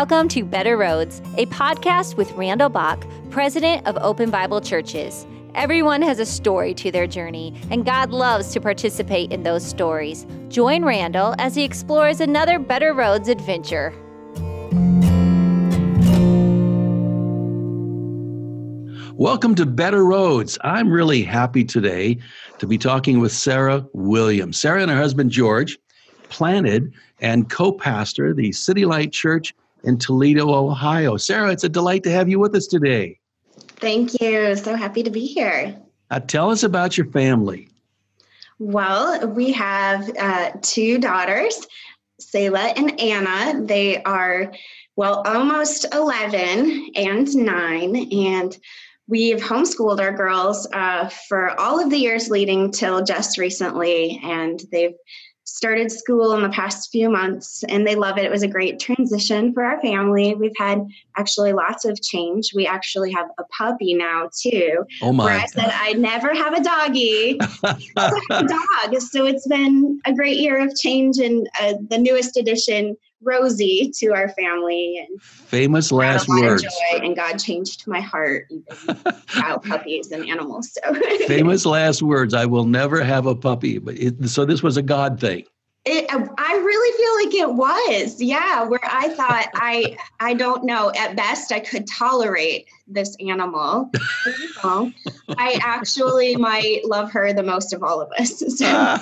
Welcome to Better Roads, a podcast with Randall Bach, president of Open Bible Churches. Everyone has a story to their journey, and God loves to participate in those stories. Join Randall as he explores another Better Roads adventure. Welcome to Better Roads. I'm really happy today to be talking with Sarah Williams. Sarah and her husband George planted and co pastor the City Light Church in Toledo, Ohio. Sarah, it's a delight to have you with us today. Thank you. So happy to be here. Uh, tell us about your family. Well, we have uh, two daughters, Selah and Anna. They are, well, almost 11 and 9. And we've homeschooled our girls uh, for all of the years leading till just recently. And they've started school in the past few months and they love it. It was a great transition for our family. We've had actually lots of change. We actually have a puppy now too. Oh my! Where I said I'd never have a doggy. a dog. So it's been a great year of change and uh, the newest addition Rosie to our family and famous last words. and God changed my heart even about puppies and animals. So famous last words. I will never have a puppy. But it, so this was a God thing. It, I really feel like it was, yeah. Where I thought I, I don't know. At best, I could tolerate this animal. I actually might love her the most of all of us. So,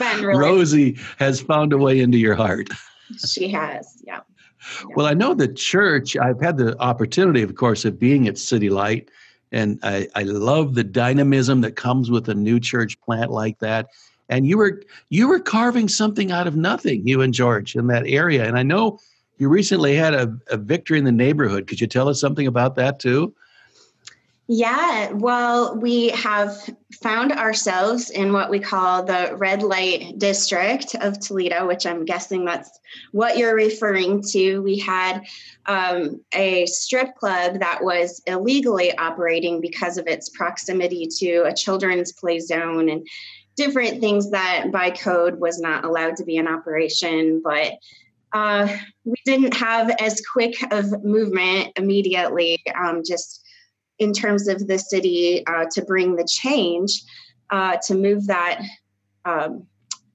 really Rosie has found a way into your heart she has, yeah. yeah. Well, I know the church, I've had the opportunity, of course, of being at City Light, and I, I love the dynamism that comes with a new church plant like that. And you were you were carving something out of nothing, you and George, in that area. And I know you recently had a, a victory in the neighborhood. Could you tell us something about that too? Yeah, well, we have found ourselves in what we call the red light district of Toledo, which I'm guessing that's what you're referring to. We had um, a strip club that was illegally operating because of its proximity to a children's play zone and different things that by code was not allowed to be in operation. But uh, we didn't have as quick of movement immediately, um, just in terms of the city uh, to bring the change uh, to move that um,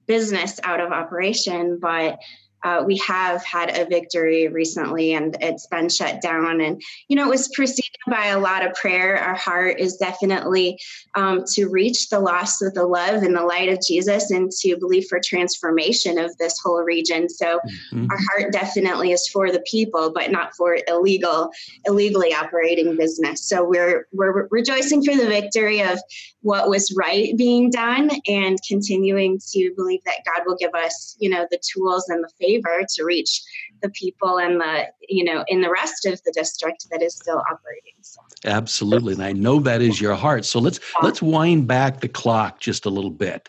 business out of operation. But uh, we have had a victory recently and it's been shut down. And, you know, it was preceded by a lot of prayer. Our heart is definitely um, to reach the lost with the love and the light of Jesus and to believe for transformation of this whole region. So mm-hmm. our heart definitely is for the people, but not for illegal, illegally operating business. So we're, we're rejoicing for the victory of what was right being done and continuing to believe that God will give us, you know, the tools and the favor to reach the people and the, you know, in the rest of the district that is still operating. So. Absolutely. And I know that is your heart. So let's let's wind back the clock just a little bit.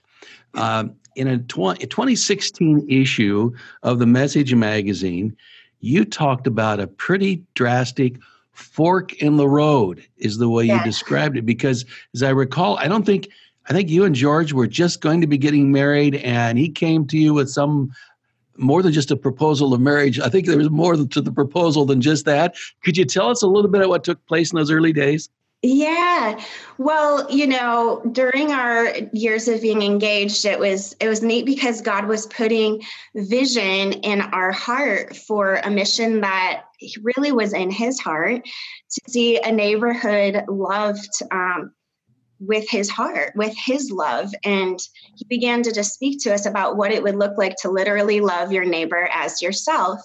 Um, in a, tw- a 2016 issue of the Message magazine, you talked about a pretty drastic fork in the road is the way yeah. you described it because as i recall i don't think i think you and george were just going to be getting married and he came to you with some more than just a proposal of marriage. I think there was more to the proposal than just that. Could you tell us a little bit of what took place in those early days? Yeah. Well, you know, during our years of being engaged, it was it was neat because God was putting vision in our heart for a mission that really was in his heart to see a neighborhood loved um, with his heart, with his love. And he began to just speak to us about what it would look like to literally love your neighbor as yourself.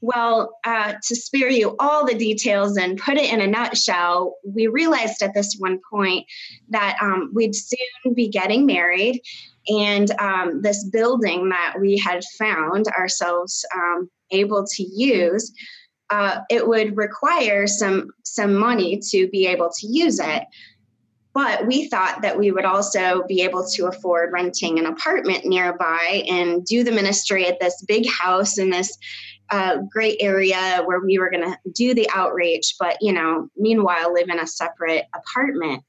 Well, uh, to spare you all the details and put it in a nutshell, we realized at this one point that um, we'd soon be getting married. And um, this building that we had found ourselves um, able to use, uh, it would require some some money to be able to use it. But we thought that we would also be able to afford renting an apartment nearby and do the ministry at this big house in this uh, great area where we were going to do the outreach, but you know, meanwhile, live in a separate apartment.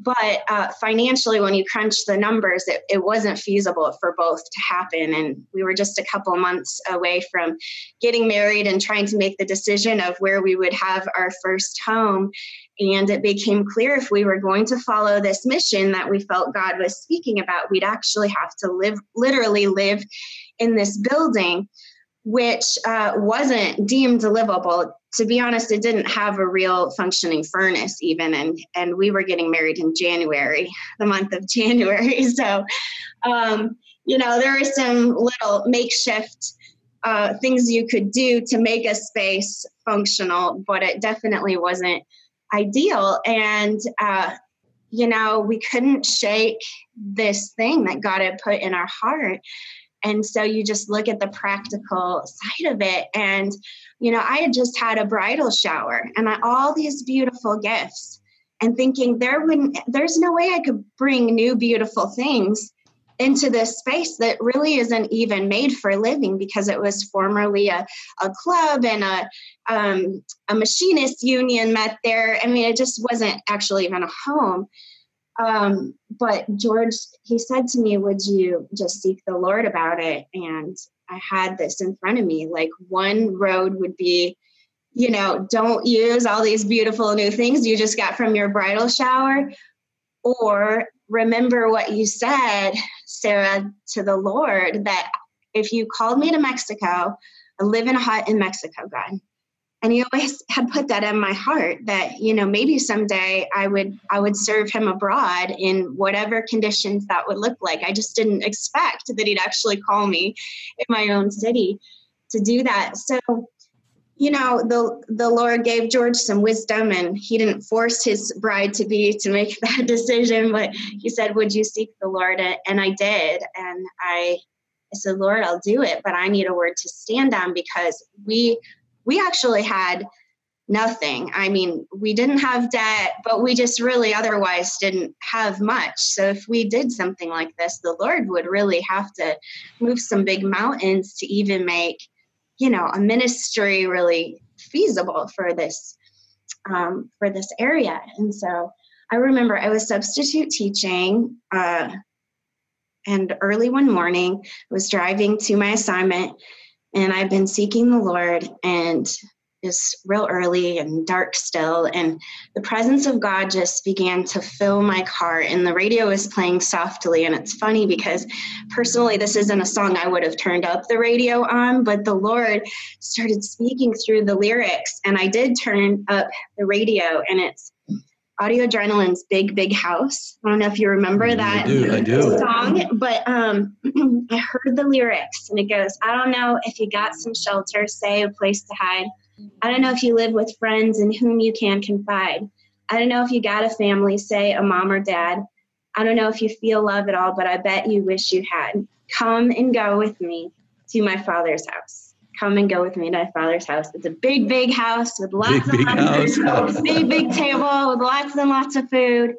But uh, financially when you crunch the numbers it, it wasn't feasible for both to happen. And we were just a couple months away from getting married and trying to make the decision of where we would have our first home. And it became clear if we were going to follow this mission that we felt god was speaking about we'd actually have to live literally live in this building which uh, wasn't deemed livable to be honest, it didn't have a real functioning furnace even, and and we were getting married in January, the month of January. So, um, you know, there are some little makeshift uh, things you could do to make a space functional, but it definitely wasn't ideal. And uh, you know, we couldn't shake this thing that God had put in our heart. And so you just look at the practical side of it. And, you know, I had just had a bridal shower and I, all these beautiful gifts and thinking there wouldn't, there's no way I could bring new beautiful things into this space that really isn't even made for living because it was formerly a, a club and a, um, a machinist union met there. I mean, it just wasn't actually even a home. Um, but George, he said to me, Would you just seek the Lord about it? And I had this in front of me. Like one road would be, you know, don't use all these beautiful new things you just got from your bridal shower. Or remember what you said, Sarah, to the Lord that if you called me to Mexico, I live in a hut in Mexico, God and he always had put that in my heart that you know maybe someday i would i would serve him abroad in whatever conditions that would look like. I just didn't expect that he'd actually call me in my own city to do that. So you know the the lord gave george some wisdom and he didn't force his bride to be to make that decision but he said would you seek the lord? And i did. And i I said, Lord, I'll do it, but I need a word to stand on because we we actually had nothing. I mean, we didn't have debt, but we just really otherwise didn't have much. So if we did something like this, the Lord would really have to move some big mountains to even make, you know, a ministry really feasible for this um, for this area. And so I remember I was substitute teaching. Uh, and early one morning, I was driving to my assignment and I've been seeking the Lord and it's real early and dark still and the presence of god just began to fill my car and the radio was playing softly and it's funny because personally this isn't a song i would have turned up the radio on but the lord started speaking through the lyrics and i did turn up the radio and it's Audio Adrenaline's Big Big House. I don't know if you remember that I do, I do. song, but um, I heard the lyrics and it goes, I don't know if you got some shelter, say a place to hide. I don't know if you live with friends in whom you can confide. I don't know if you got a family, say a mom or dad. I don't know if you feel love at all, but I bet you wish you had. Come and go with me to my father's house come and go with me to my father's house. It's a big, big house with lots big, and big lots of big, big table with lots and lots of food.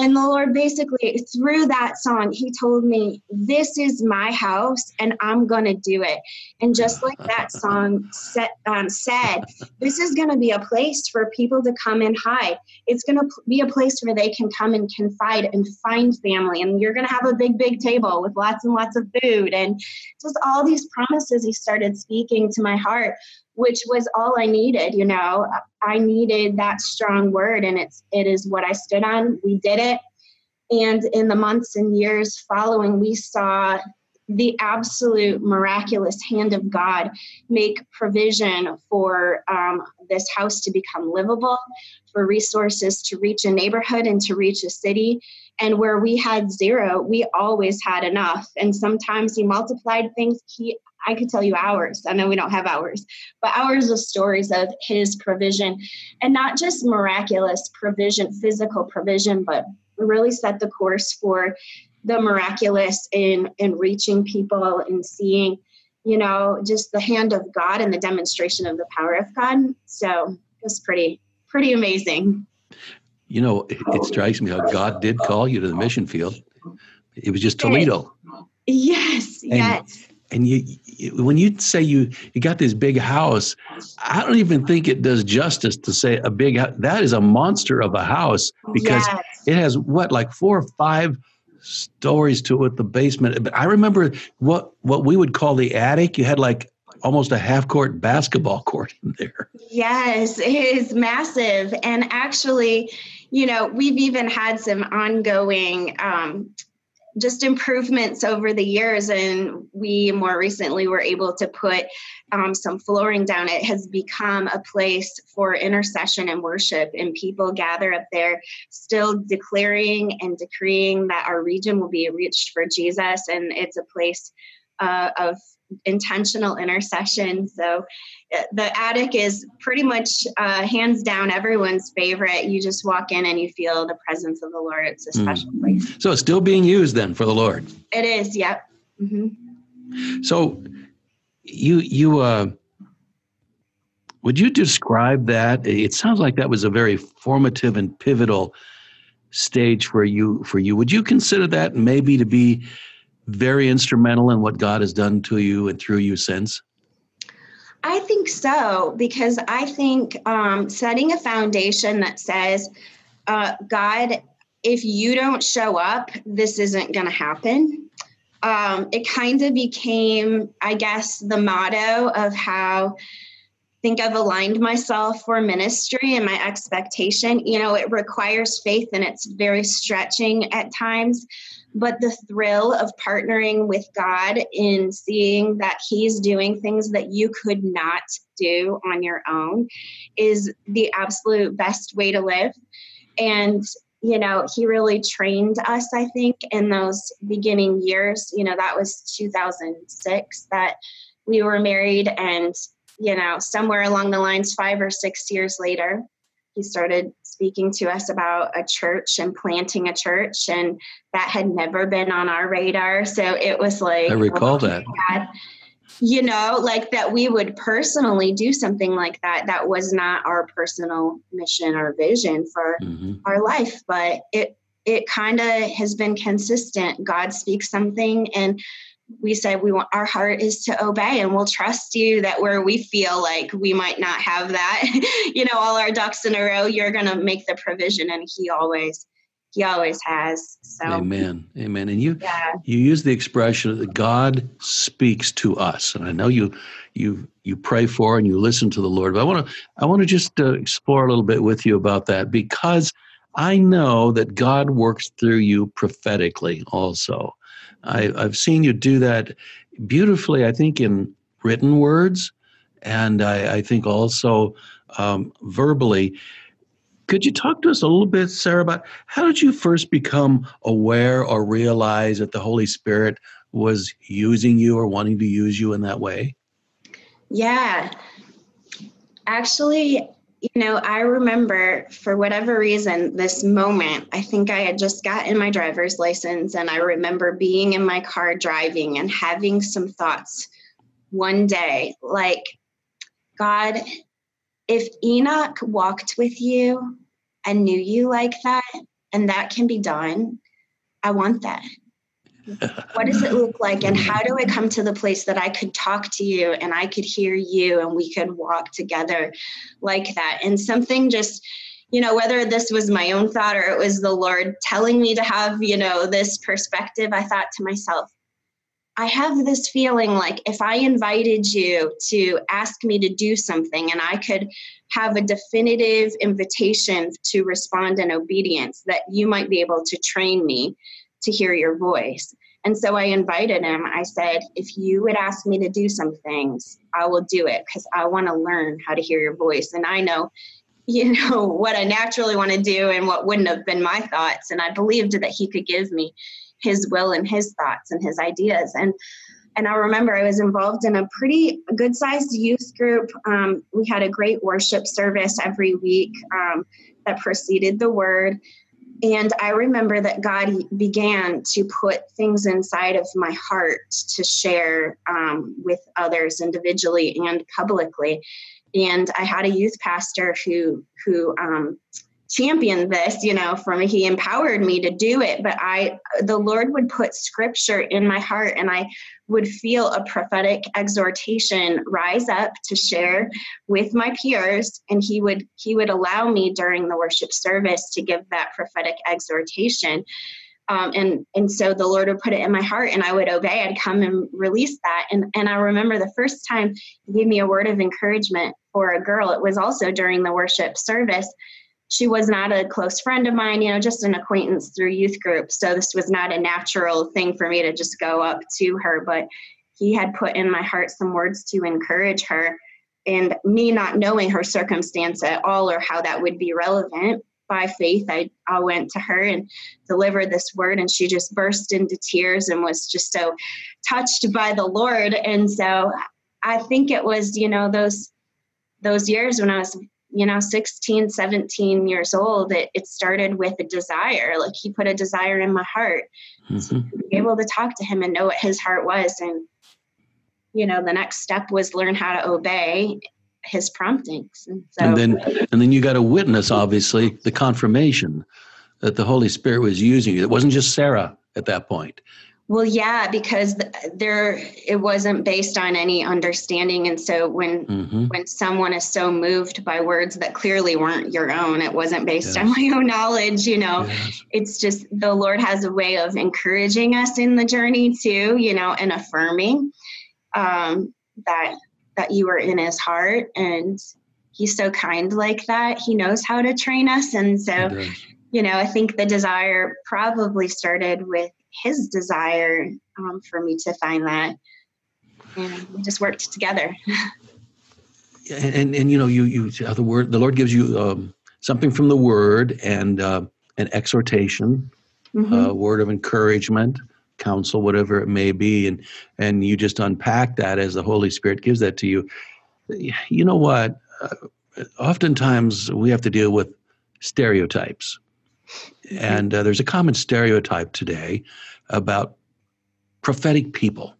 And the Lord basically, through that song, He told me, This is my house and I'm going to do it. And just like that song set, um, said, this is going to be a place for people to come and hide. It's going to be a place where they can come and confide and find family. And you're going to have a big, big table with lots and lots of food. And just all these promises He started speaking to my heart which was all I needed, you know. I needed that strong word and it's it is what I stood on. We did it. And in the months and years following, we saw the absolute miraculous hand of God make provision for um, this house to become livable, for resources to reach a neighborhood and to reach a city. And where we had zero, we always had enough. And sometimes He multiplied things. He I could tell you hours. I know we don't have hours, but hours of stories of his provision and not just miraculous provision, physical provision, but really set the course for the miraculous in in reaching people and seeing, you know, just the hand of God and the demonstration of the power of God. So it was pretty pretty amazing. You know, it, it strikes me how God did call you to the mission field. It was just Toledo. Yes, and, yes and you, you, when you say you you got this big house i don't even think it does justice to say a big that is a monster of a house because yes. it has what like four or five stories to it the basement. But i remember what what we would call the attic. You had like almost a half court basketball court in there. Yes it is massive. And actually you know we've even had some ongoing um, just improvements over the years and we more recently were able to put um, some flooring down it has become a place for intercession and worship and people gather up there still declaring and decreeing that our region will be reached for jesus and it's a place uh, of intentional intercession. So the attic is pretty much uh, hands down everyone's favorite. You just walk in and you feel the presence of the Lord. It's a hmm. special mm. place. So it's still being used then for the Lord. It is. Yep. Mm-hmm. So you you uh, would you describe that? It sounds like that was a very formative and pivotal stage for you for you. Would you consider that maybe to be very instrumental in what God has done to you and through you since? I think so, because I think um, setting a foundation that says, uh, God, if you don't show up, this isn't going to happen. Um, it kind of became, I guess, the motto of how I think I've aligned myself for ministry and my expectation. You know, it requires faith and it's very stretching at times but the thrill of partnering with God in seeing that He's doing things that you could not do on your own is the absolute best way to live. And, you know, He really trained us, I think, in those beginning years. You know, that was 2006 that we were married, and, you know, somewhere along the lines, five or six years later, he started speaking to us about a church and planting a church and that had never been on our radar so it was like i recall oh, that God. you know like that we would personally do something like that that was not our personal mission or vision for mm-hmm. our life but it it kind of has been consistent god speaks something and we said we want our heart is to obey and we'll trust you that where we feel like we might not have that you know all our ducks in a row you're going to make the provision and he always he always has so amen amen and you yeah. you use the expression that god speaks to us and i know you you you pray for and you listen to the lord but i want to i want to just uh, explore a little bit with you about that because i know that god works through you prophetically also I, I've seen you do that beautifully, I think, in written words, and I, I think also um, verbally. Could you talk to us a little bit, Sarah, about how did you first become aware or realize that the Holy Spirit was using you or wanting to use you in that way? Yeah. Actually, you know, I remember for whatever reason, this moment, I think I had just gotten my driver's license, and I remember being in my car driving and having some thoughts one day like, God, if Enoch walked with you and knew you like that, and that can be done, I want that what does it look like and how do i come to the place that i could talk to you and i could hear you and we could walk together like that? And something just you know whether this was my own thought or it was the lord telling me to have you know this perspective i thought to myself i have this feeling like if i invited you to ask me to do something and i could have a definitive invitation to respond in obedience that you might be able to train me to hear your voice. And so I invited him. I said, if you would ask me to do some things, I will do it because I want to learn how to hear your voice. And I know, you know, what I naturally want to do and what wouldn't have been my thoughts. And I believed that he could give me his will and his thoughts and his ideas. And and I remember I was involved in a pretty good sized youth group. Um, we had a great worship service every week um, that preceded the word. And I remember that God began to put things inside of my heart to share um, with others individually and publicly. And I had a youth pastor who who um, championed this, you know, for me. He empowered me to do it. But I, the Lord would put scripture in my heart and I would feel a prophetic exhortation rise up to share with my peers. And he would, he would allow me during the worship service to give that prophetic exhortation. Um, and and so the Lord would put it in my heart, and I would obey. I'd come and release that. And and I remember the first time He gave me a word of encouragement for a girl. It was also during the worship service, she was not a close friend of mine, you know, just an acquaintance through youth group. So this was not a natural thing for me to just go up to her, but he had put in my heart some words to encourage her. And me not knowing her circumstance at all or how that would be relevant, by faith, I, I went to her and delivered this word, and she just burst into tears and was just so touched by the Lord. And so I think it was, you know, those those years when I was you know 16 17 years old it, it started with a desire. Like he put a desire in my heart mm-hmm. to be able to talk to him and know what his heart was. And you know the next step was learn how to obey his promptings. And, so, and then and then you got a witness obviously the confirmation that the holy spirit was using you. It wasn't just sarah at that point well, yeah, because there it wasn't based on any understanding, and so when mm-hmm. when someone is so moved by words that clearly weren't your own, it wasn't based yes. on my own knowledge. You know, yes. it's just the Lord has a way of encouraging us in the journey too. You know, and affirming um, that that you are in His heart, and He's so kind like that. He knows how to train us, and so you know, I think the desire probably started with his desire um, for me to find that. And we just worked together. and, and, and you know you you uh, the word the Lord gives you um, something from the Word and uh, an exhortation, mm-hmm. a word of encouragement, counsel, whatever it may be, and and you just unpack that as the Holy Spirit gives that to you. You know what? Uh, oftentimes we have to deal with stereotypes. And uh, there's a common stereotype today about prophetic people,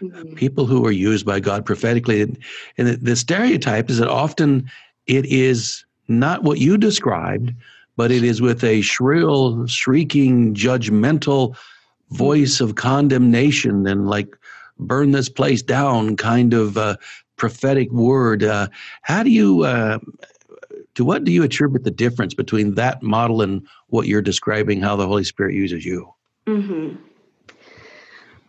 mm-hmm. people who are used by God prophetically. And, and the, the stereotype is that often it is not what you described, but it is with a shrill, shrieking, judgmental voice of condemnation and like burn this place down kind of uh, prophetic word. Uh, how do you uh, to what do you attribute the difference between that model and what you're describing how the Holy Spirit uses you? Mm-hmm.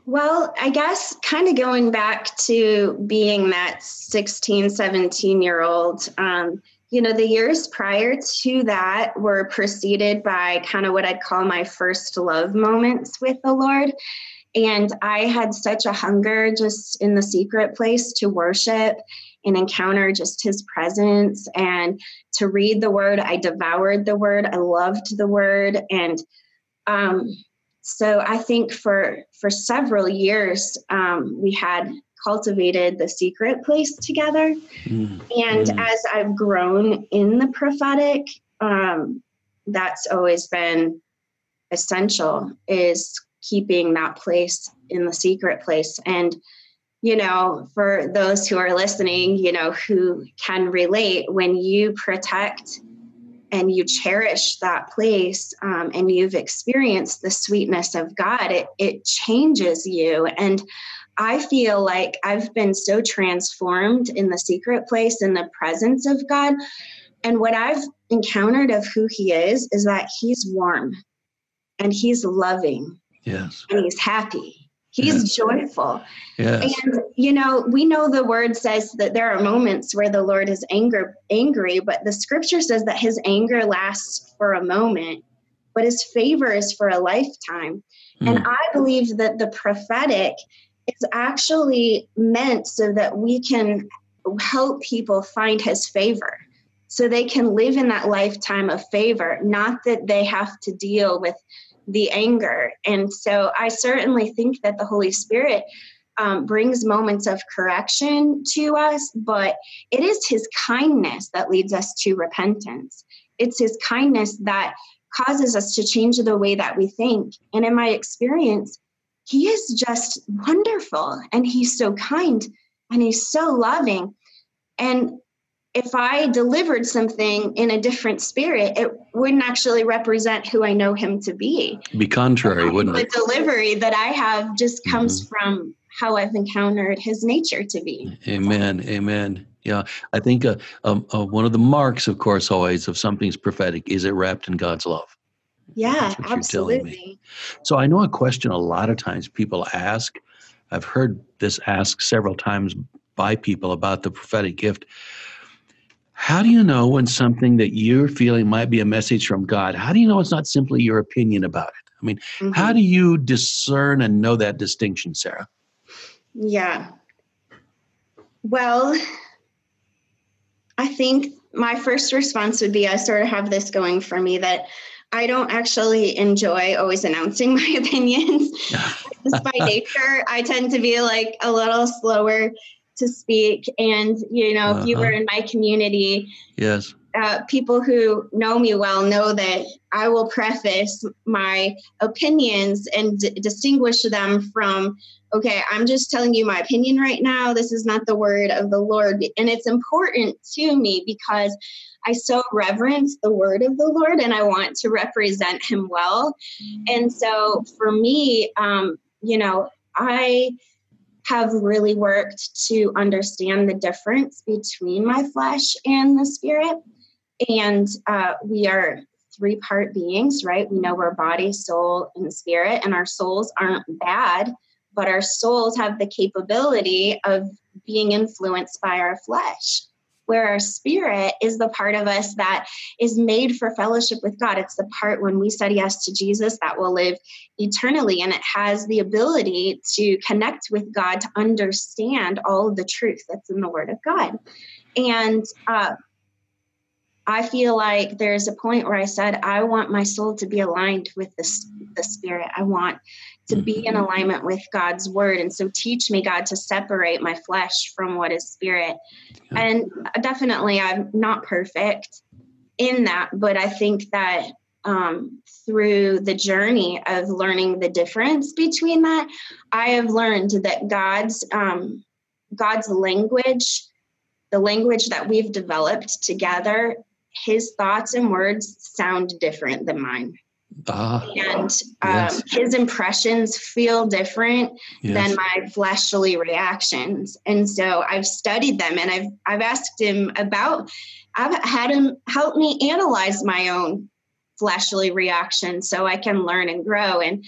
Well, I guess kind of going back to being that 16, 17 year old, um, you know, the years prior to that were preceded by kind of what I'd call my first love moments with the Lord. And I had such a hunger just in the secret place to worship and encounter just his presence and to read the word. I devoured the word. I loved the word. And um, so I think for for several years um, we had cultivated the secret place together. Mm. And mm. as I've grown in the prophetic, um, that's always been essential is keeping that place in the secret place and you know, for those who are listening, you know, who can relate, when you protect and you cherish that place um, and you've experienced the sweetness of God, it, it changes you. And I feel like I've been so transformed in the secret place in the presence of God. And what I've encountered of who He is is that He's warm and He's loving. Yes. And He's happy He's yes. joyful. Yes. And you know, we know the word says that there are moments where the Lord is anger, angry, but the scripture says that his anger lasts for a moment, but his favor is for a lifetime. Mm. And I believe that the prophetic is actually meant so that we can help people find his favor. So they can live in that lifetime of favor, not that they have to deal with the anger. And so I certainly think that the Holy Spirit um, brings moments of correction to us, but it is His kindness that leads us to repentance. It's His kindness that causes us to change the way that we think. And in my experience, He is just wonderful and He's so kind and He's so loving. And if I delivered something in a different spirit, it wouldn't actually represent who I know him to be. Be contrary, wouldn't the it? The delivery that I have just comes mm-hmm. from how I've encountered his nature to be. Amen. Amen. Yeah, I think uh, um, uh, one of the marks, of course, always of something's prophetic is it wrapped in God's love. Yeah, absolutely. So I know a question a lot of times people ask. I've heard this asked several times by people about the prophetic gift. How do you know when something that you're feeling might be a message from God? How do you know it's not simply your opinion about it? I mean, mm-hmm. how do you discern and know that distinction, Sarah? Yeah. Well, I think my first response would be I sort of have this going for me that I don't actually enjoy always announcing my opinions. Just by nature, I tend to be like a little slower to speak. And, you know, uh-huh. if you were uh-huh. in my community, yes, uh, people who know me well know that I will preface my opinions and d- distinguish them from, okay, I'm just telling you my opinion right now. This is not the word of the Lord. And it's important to me because I so reverence the word of the Lord and I want to represent him well. And so for me, um, you know, I have really worked to understand the difference between my flesh and the spirit. And uh, we are three part beings, right? We know we're body, soul, and spirit, and our souls aren't bad, but our souls have the capability of being influenced by our flesh where our spirit is the part of us that is made for fellowship with God. It's the part when we said yes to Jesus that will live eternally, and it has the ability to connect with God to understand all of the truth that's in the Word of God. And uh, I feel like there's a point where I said, I want my soul to be aligned with the, the Spirit. I want to be in mm-hmm. alignment with God's word. And so teach me, God, to separate my flesh from what is spirit. And definitely, I'm not perfect in that, but I think that um, through the journey of learning the difference between that, I have learned that God's um, God's language, the language that we've developed together, His thoughts and words sound different than mine. Ah, and um, yes. his impressions feel different yes. than my fleshly reactions and so i've studied them and i've i've asked him about i've had him help me analyze my own fleshly reactions so i can learn and grow and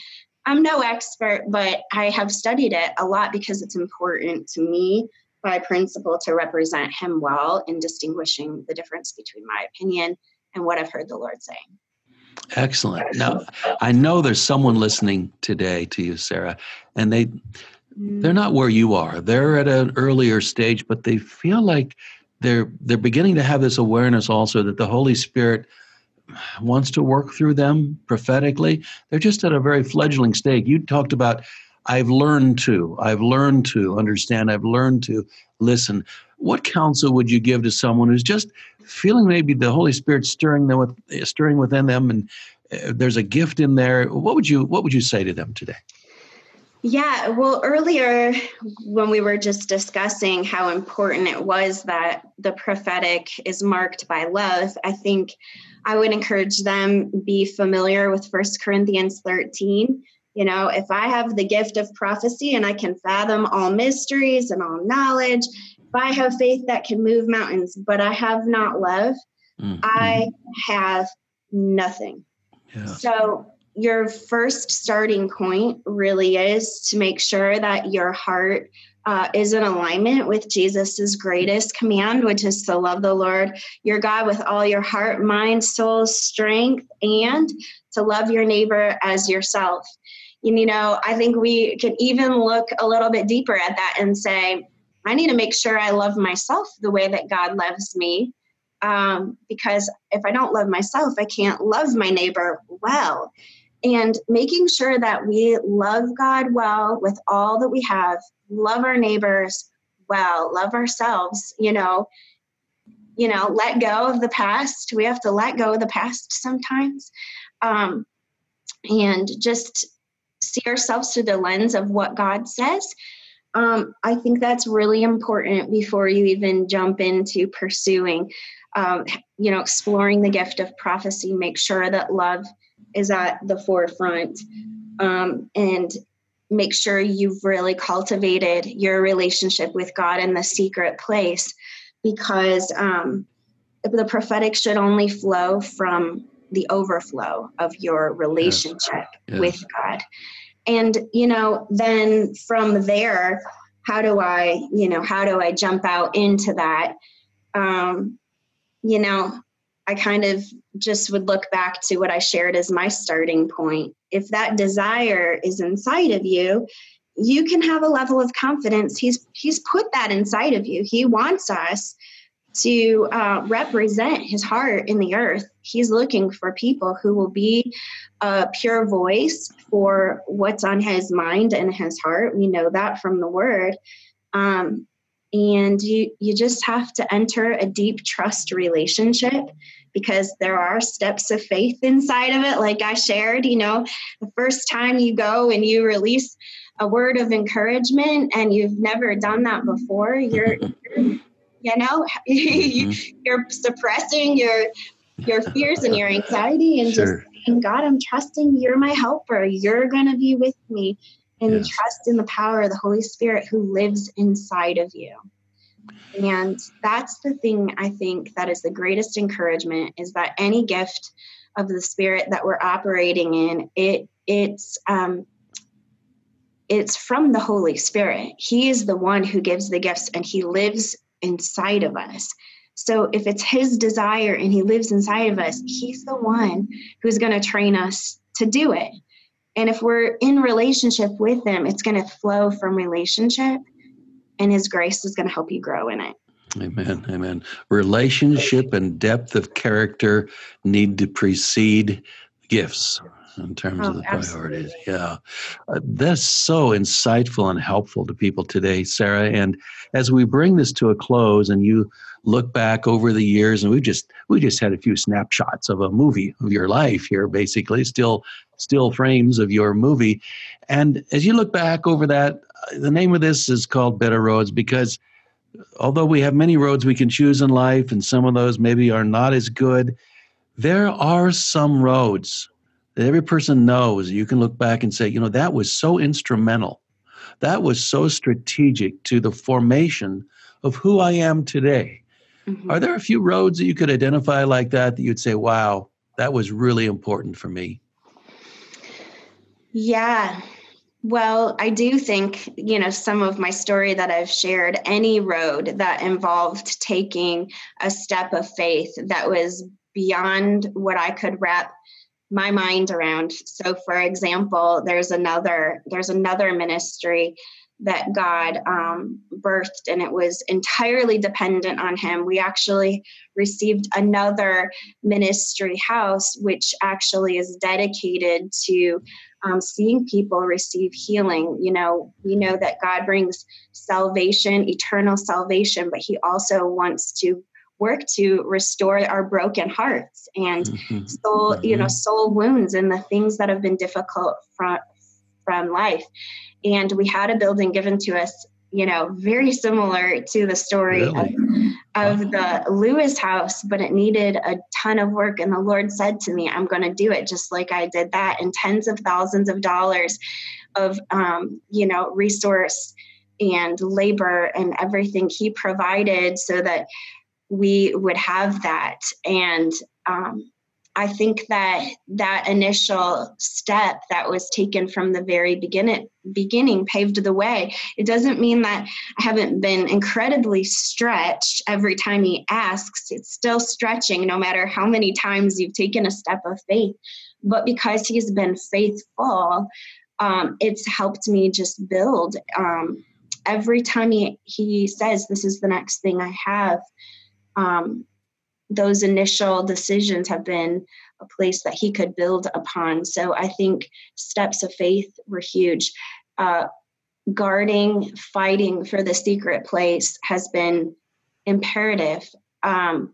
i'm no expert but i have studied it a lot because it's important to me by principle to represent him well in distinguishing the difference between my opinion and what i've heard the lord saying Excellent. Now, I know there's someone listening today to you, Sarah, and they they're not where you are. They're at an earlier stage, but they feel like they're they're beginning to have this awareness also that the Holy Spirit wants to work through them prophetically. They're just at a very fledgling stage. You talked about I've learned to, I've learned to understand, I've learned to listen. What counsel would you give to someone who's just feeling maybe the Holy Spirit stirring them with stirring within them, and uh, there's a gift in there? What would you What would you say to them today? Yeah, well, earlier when we were just discussing how important it was that the prophetic is marked by love, I think I would encourage them be familiar with First Corinthians 13 you know, if I have the gift of prophecy and I can fathom all mysteries and all knowledge, if I have faith that can move mountains, but I have not love, mm-hmm. I have nothing. Yeah. So, your first starting point really is to make sure that your heart uh, is in alignment with Jesus's greatest command, which is to love the Lord your God with all your heart, mind, soul, strength, and to love your neighbor as yourself. And, you know, I think we can even look a little bit deeper at that and say, I need to make sure I love myself the way that God loves me. Um, because if I don't love myself, I can't love my neighbor well. And making sure that we love God well with all that we have, love our neighbors well, love ourselves, you know, you know, let go of the past. We have to let go of the past sometimes. Um, and just see ourselves through the lens of what God says. Um, I think that's really important before you even jump into pursuing, um, you know, exploring the gift of prophecy. Make sure that love is at the forefront, um, and make sure you've really cultivated your relationship with God in the secret place, because um, the prophetic should only flow from the overflow of your relationship yes. With God. And you know then from there how do i you know how do i jump out into that? Um you know i kind of just would look back to what i shared as my starting point if that desire is inside of you you can have a level of confidence he's he's put that inside of you he wants us to uh, represent his heart in the earth. He's looking for people who will be a pure voice for what's on his mind and his heart. We know that from the word. Um, and you, you just have to enter a deep trust relationship because there are steps of faith inside of it. Like I shared, you know, the first time you go and you release a word of encouragement and you've never done that before, you're, you're you know mm-hmm. you're suppressing your your fears and your anxiety and sure. just saying god i'm trusting you're my helper you're going to be with me and yes. trust in the power of the holy spirit who lives inside of you and that's the thing i think that is the greatest encouragement is that any gift of the spirit that we're operating in it it's um it's from the holy spirit he is the one who gives the gifts and he lives inside of us. So if it's his desire and he lives inside of us, he's the one who's going to train us to do it. And if we're in relationship with him, it's going to flow from relationship and his grace is going to help you grow in it. Amen. Amen. Relationship and depth of character need to precede gifts in terms oh, of the priorities. Absolutely. Yeah. Uh, that's so insightful and helpful to people today, Sarah. And as we bring this to a close and you look back over the years and we just we just had a few snapshots of a movie of your life here basically still still frames of your movie and as you look back over that the name of this is called better roads because although we have many roads we can choose in life and some of those maybe are not as good there are some roads that every person knows you can look back and say, you know, that was so instrumental. That was so strategic to the formation of who I am today. Mm-hmm. Are there a few roads that you could identify like that that you'd say, wow, that was really important for me? Yeah. Well, I do think, you know, some of my story that I've shared, any road that involved taking a step of faith that was beyond what I could wrap my mind around. So for example there's another there's another ministry that god um, birthed and it was entirely dependent on him. We actually received another ministry house which actually is dedicated to um, seeing people receive healing. You know we know that god brings salvation eternal salvation but he also wants to work to restore our broken hearts and mm-hmm. soul mm-hmm. you know soul wounds and the things that have been difficult from from life and we had a building given to us you know very similar to the story really? of, of the lewis house but it needed a ton of work and the lord said to me i'm going to do it just like i did that and tens of thousands of dollars of um, you know resource and labor and everything he provided so that we would have that. And um, I think that that initial step that was taken from the very beginning beginning paved the way. It doesn't mean that I haven't been incredibly stretched every time he asks. It's still stretching no matter how many times you've taken a step of faith. But because he's been faithful, um, it's helped me just build. Um, every time he, he says, This is the next thing I have, um, those initial decisions have been a place that he could build upon. So I think steps of faith were huge. Uh, guarding, fighting for the secret place has been imperative. Um,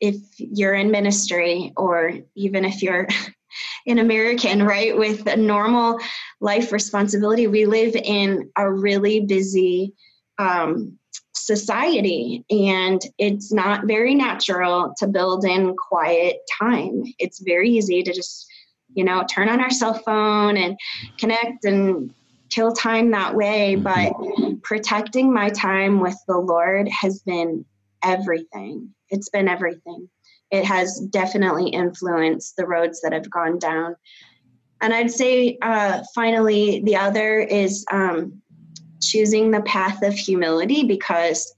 if you're in ministry, or even if you're an American, right, with a normal life responsibility. We live in a really busy um, society, and it's not very natural to build in quiet time. It's very easy to just, you know, turn on our cell phone and connect and kill time that way. But protecting my time with the Lord has been everything. It's been everything. It has definitely influenced the roads that I've gone down. And I'd say, uh, finally, the other is um, choosing the path of humility because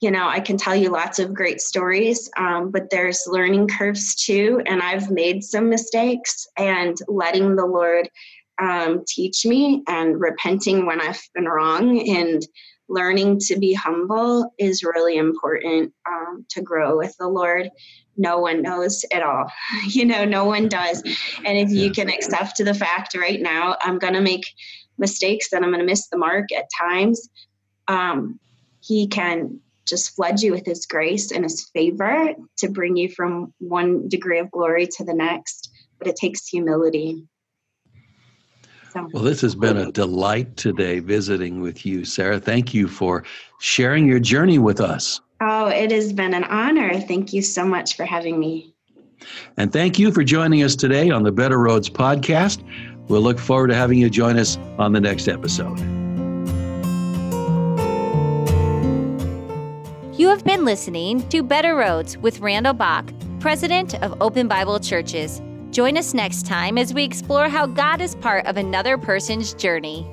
you know i can tell you lots of great stories um, but there's learning curves too and i've made some mistakes and letting the lord um, teach me and repenting when i've been wrong and learning to be humble is really important um, to grow with the lord. No one knows it all. You know no one does. And if you can accept the fact right now i'm going to make mistakes and I'm going to miss the mark at times, um, He can just flood you with His grace and His favor to bring you from one degree of glory to the next. But it takes humility. Well, this has been a delight today visiting with you, Sarah. Thank you for sharing your journey with us. Oh, it has been an honor. Thank you so much for having me. And thank you for joining us today on the Better Roads podcast. We'll look forward to having you join us on the next episode. You have been listening to Better Roads with Randall Bach, President of Open Bible Churches. Join us next time as we explore how God is part of another person's journey.